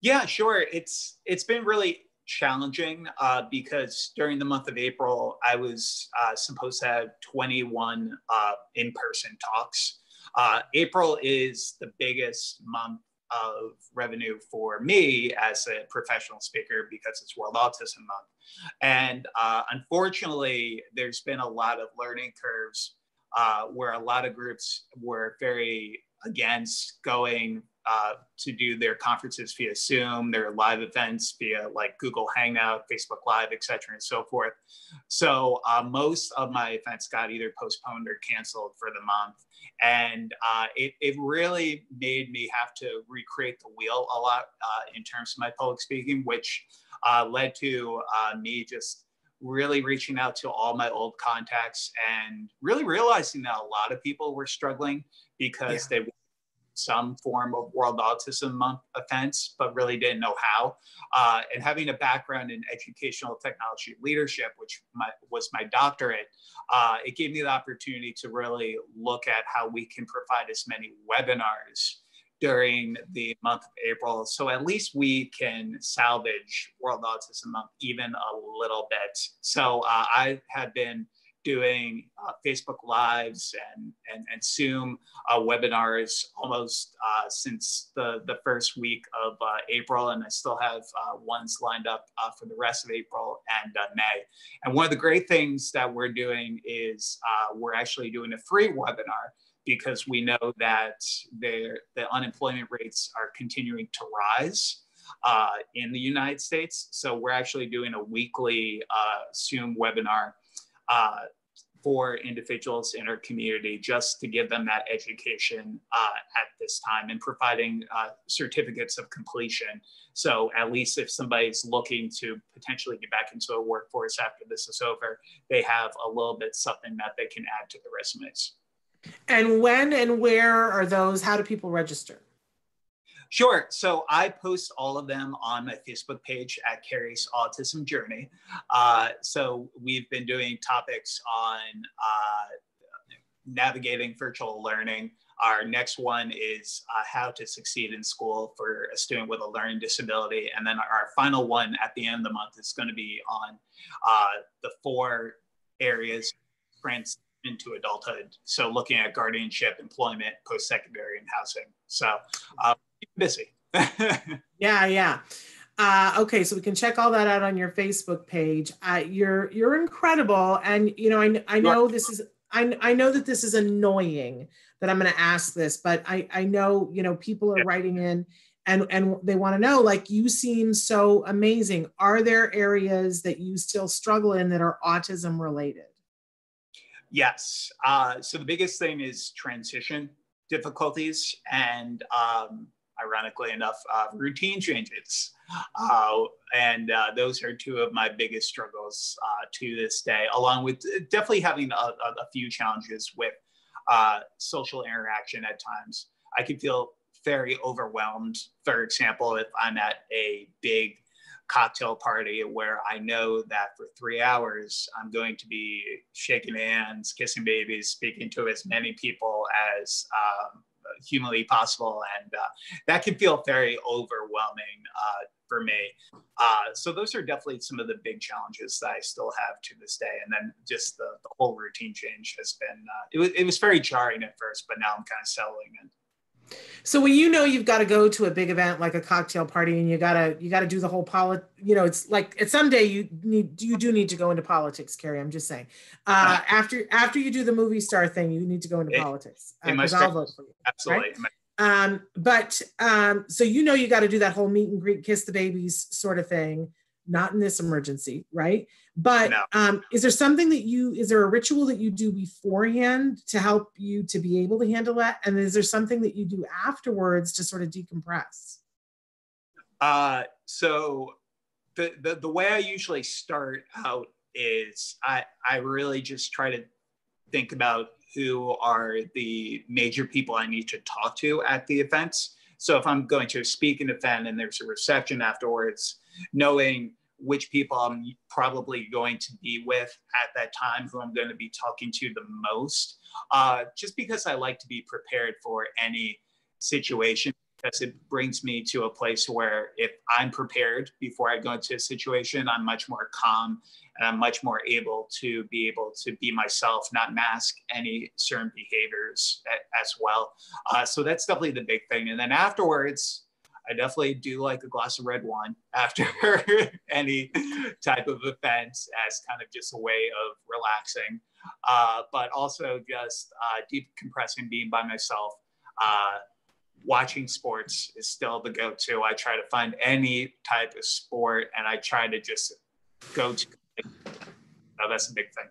Yeah, sure. It's it's been really challenging uh, because during the month of April, I was uh, supposed to have 21 uh, in-person talks. Uh, April is the biggest month of revenue for me as a professional speaker because it's World Autism Month. And uh, unfortunately, there's been a lot of learning curves uh, where a lot of groups were very against going uh, to do their conferences via Zoom, their live events via like Google Hangout, Facebook Live, et cetera, and so forth. So uh, most of my events got either postponed or canceled for the month. And uh, it, it really made me have to recreate the wheel a lot uh, in terms of my public speaking, which uh, led to uh, me just really reaching out to all my old contacts and really realizing that a lot of people were struggling because yeah. they some form of World Autism Month offense, but really didn't know how. Uh, and having a background in educational technology leadership, which my, was my doctorate, uh, it gave me the opportunity to really look at how we can provide as many webinars during the month of April. So at least we can salvage World Autism Month even a little bit. So uh, I have been doing uh, Facebook Lives and, and, and Zoom uh, webinars almost uh, since the, the first week of uh, April, and I still have uh, ones lined up uh, for the rest of April and May. And one of the great things that we're doing is we're actually doing a free webinar because we know that the unemployment rates are continuing to rise. Uh, in the United States. So we're actually doing a weekly uh, Zoom webinar uh, for individuals in our community just to give them that education uh, at this time and providing uh, certificates of completion. So at least if somebody's looking to potentially get back into a workforce after this is over, they have a little bit something that they can add to the resumes. And when and where are those? How do people register? Sure. So I post all of them on my Facebook page at Kerry's Autism Journey. Uh, so we've been doing topics on uh, navigating virtual learning. Our next one is uh, how to succeed in school for a student with a learning disability. And then our final one at the end of the month is going to be on uh, the four areas sprints into adulthood. So looking at guardianship, employment, post-secondary, and housing. So uh, busy. yeah, yeah. Uh, okay, so we can check all that out on your Facebook page. Uh, you're you're incredible, and you know I I know this is I I know that this is annoying that I'm going to ask this, but I I know you know people are yeah. writing in and and they want to know like you seem so amazing. Are there areas that you still struggle in that are autism related? Yes. Uh, so the biggest thing is transition difficulties and um, ironically enough, uh, routine changes. Uh, and uh, those are two of my biggest struggles uh, to this day, along with definitely having a, a few challenges with uh, social interaction at times. I can feel very overwhelmed, for example, if I'm at a big cocktail party where I know that for three hours I'm going to be shaking hands, kissing babies, speaking to as many people as um, humanly possible, and uh, that can feel very overwhelming uh, for me. Uh, so those are definitely some of the big challenges that I still have to this day. And then just the, the whole routine change has been uh, it was it was very jarring at first, but now I'm kind of settling in. So when you know you've got to go to a big event like a cocktail party and you gotta you gotta do the whole polit you know it's like at someday you need you do need to go into politics, Kerry. I'm just saying. Uh, after after you do the movie star thing, you need to go into it, politics. Uh, I'll vote for you. Absolutely. Right? Um, but um, so you know you got to do that whole meet and greet, kiss the babies sort of thing. Not in this emergency, right? But no. um, is there something that you is there a ritual that you do beforehand to help you to be able to handle that? And is there something that you do afterwards to sort of decompress? Uh, so the, the the way I usually start out is I I really just try to think about who are the major people I need to talk to at the events. So if I'm going to speak an event and there's a reception afterwards, knowing which people I'm probably going to be with at that time, who I'm going to be talking to the most, uh, just because I like to be prepared for any situation. Because it brings me to a place where if I'm prepared before I go into a situation, I'm much more calm and I'm much more able to be able to be myself, not mask any certain behaviors as well. Uh, so that's definitely the big thing. And then afterwards, I definitely do like a glass of red wine after any type of event as kind of just a way of relaxing, uh, but also just uh, decompressing, being by myself. Uh, watching sports is still the go-to. I try to find any type of sport, and I try to just go to. Oh, that's a big thing.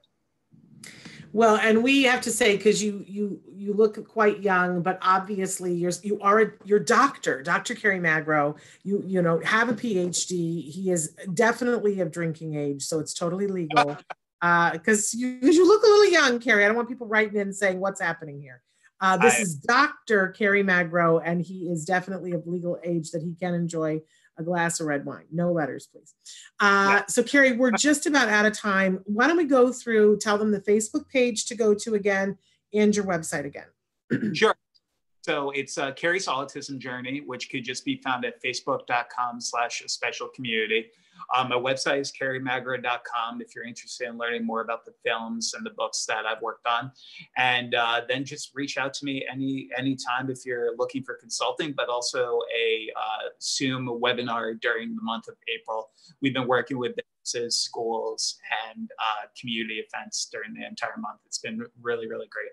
Well, and we have to say because you you you look quite young, but obviously you're you are a, you're doctor, Dr. Kerry Magro. You you know have a PhD. He is definitely of drinking age, so it's totally legal. Because uh, you you look a little young, Kerry. I don't want people writing in saying what's happening here. Uh, this I, is Dr. Kerry Magro, and he is definitely of legal age that he can enjoy a glass of red wine. No letters, please. Uh, so, Kerry, we're just about out of time. Why don't we go through, tell them the Facebook page to go to again and your website again? sure. So it's uh, Kerry's Autism Journey, which could just be found at facebook.com slash special community. Um, my website is kerrymagro.com if you're interested in learning more about the films and the books that I've worked on. And uh, then just reach out to me any anytime if you're looking for consulting, but also a uh, Zoom webinar during the month of April. We've been working with businesses, schools, and uh, community events during the entire month. It's been really, really great.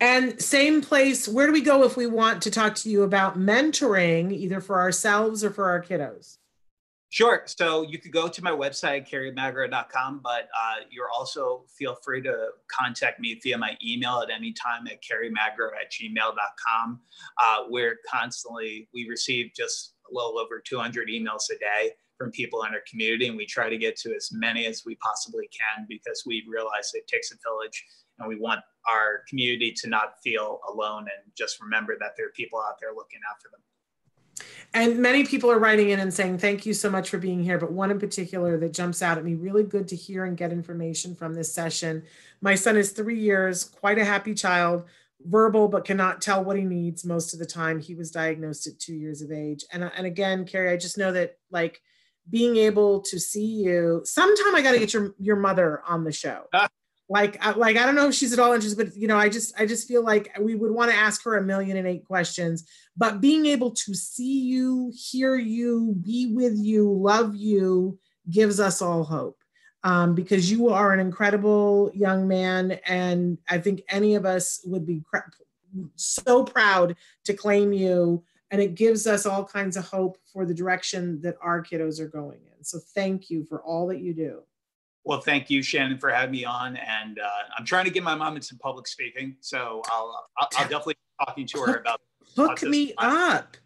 And same place, where do we go if we want to talk to you about mentoring, either for ourselves or for our kiddos? Sure. So you could go to my website, kerrymagro.com, but uh, you're also feel free to contact me via my email at any time at kerrymagro at gmail.com. Uh, we're constantly, we receive just a little over 200 emails a day from people in our community, and we try to get to as many as we possibly can because we realize it takes a village and we want our community to not feel alone and just remember that there are people out there looking for them. And many people are writing in and saying, thank you so much for being here. But one in particular that jumps out at me, really good to hear and get information from this session. My son is three years, quite a happy child, verbal, but cannot tell what he needs most of the time. He was diagnosed at two years of age. And, uh, and again, Kerry, I just know that like being able to see you, sometime I got to get your, your mother on the show. like like i don't know if she's at all interested but you know i just i just feel like we would want to ask her a million and eight questions but being able to see you hear you be with you love you gives us all hope. Um, because you are an incredible young man and i think any of us would be so proud to claim you and it gives us all kinds of hope for the direction that our kiddos are going in. So thank you for all that you do well, thank you, Shannon, for having me on. And uh, I'm trying to get my mom into public speaking, so I'll I'll, I'll definitely be talking to her about. Hook me up.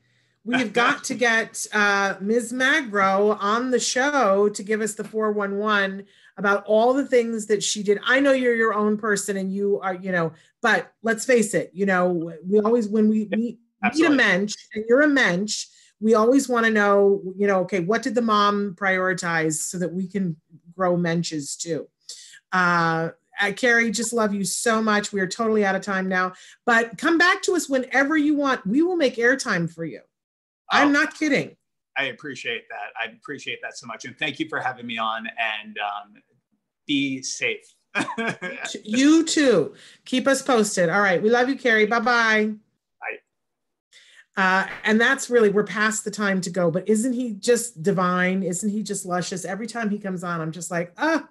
We've got to get uh, Ms. Magro on the show to give us the 411 about all the things that she did. I know you're your own person and you are, you know, but let's face it, you know, we always, when we meet, meet a mensch and you're a mensch, we always want to know, you know, okay, what did the mom prioritize so that we can grow menches too. Uh, uh, Kerry, just love you so much. We are totally out of time now, but come back to us whenever you want. We will make airtime for you. I'm oh, not kidding. I appreciate that. I appreciate that so much. And thank you for having me on and um, be safe. you too. Keep us posted. All right. We love you, Kerry. Bye bye. Uh, and that's really, we're past the time to go. But isn't he just divine? Isn't he just luscious? Every time he comes on, I'm just like, ah,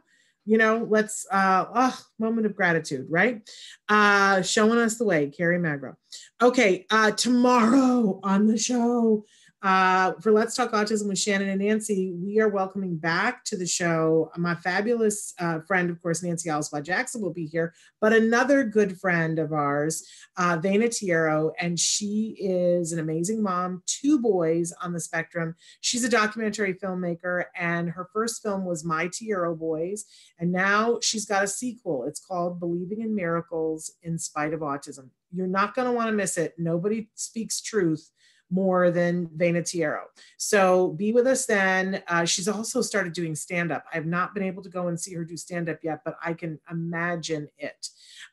you know, let's, uh, oh, moment of gratitude, right? Uh, showing us the way, Kerry Magro. Okay, uh, tomorrow on the show, uh, for Let's Talk Autism with Shannon and Nancy, we are welcoming back to the show my fabulous uh, friend, of course, Nancy Alspaugh Jackson will be here, but another good friend of ours, uh, Vena Tiero, and she is an amazing mom, two boys on the spectrum. She's a documentary filmmaker, and her first film was My Tiero Boys, and now she's got a sequel. It's called Believing in Miracles in Spite of Autism. You're not going to want to miss it. Nobody speaks truth more than Vena Tiero. So be with us then. Uh, she's also started doing stand up. I've not been able to go and see her do stand up yet, but I can imagine it.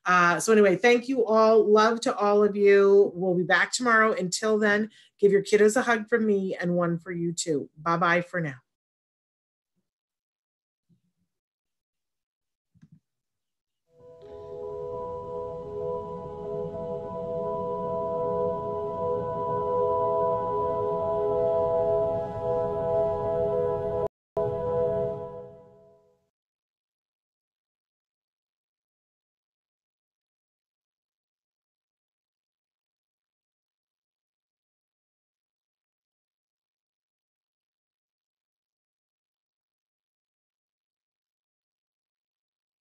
Uh, so, anyway, thank you all. Love to all of you. We'll be back tomorrow. Until then, give your kiddos a hug from me and one for you too. Bye bye for now.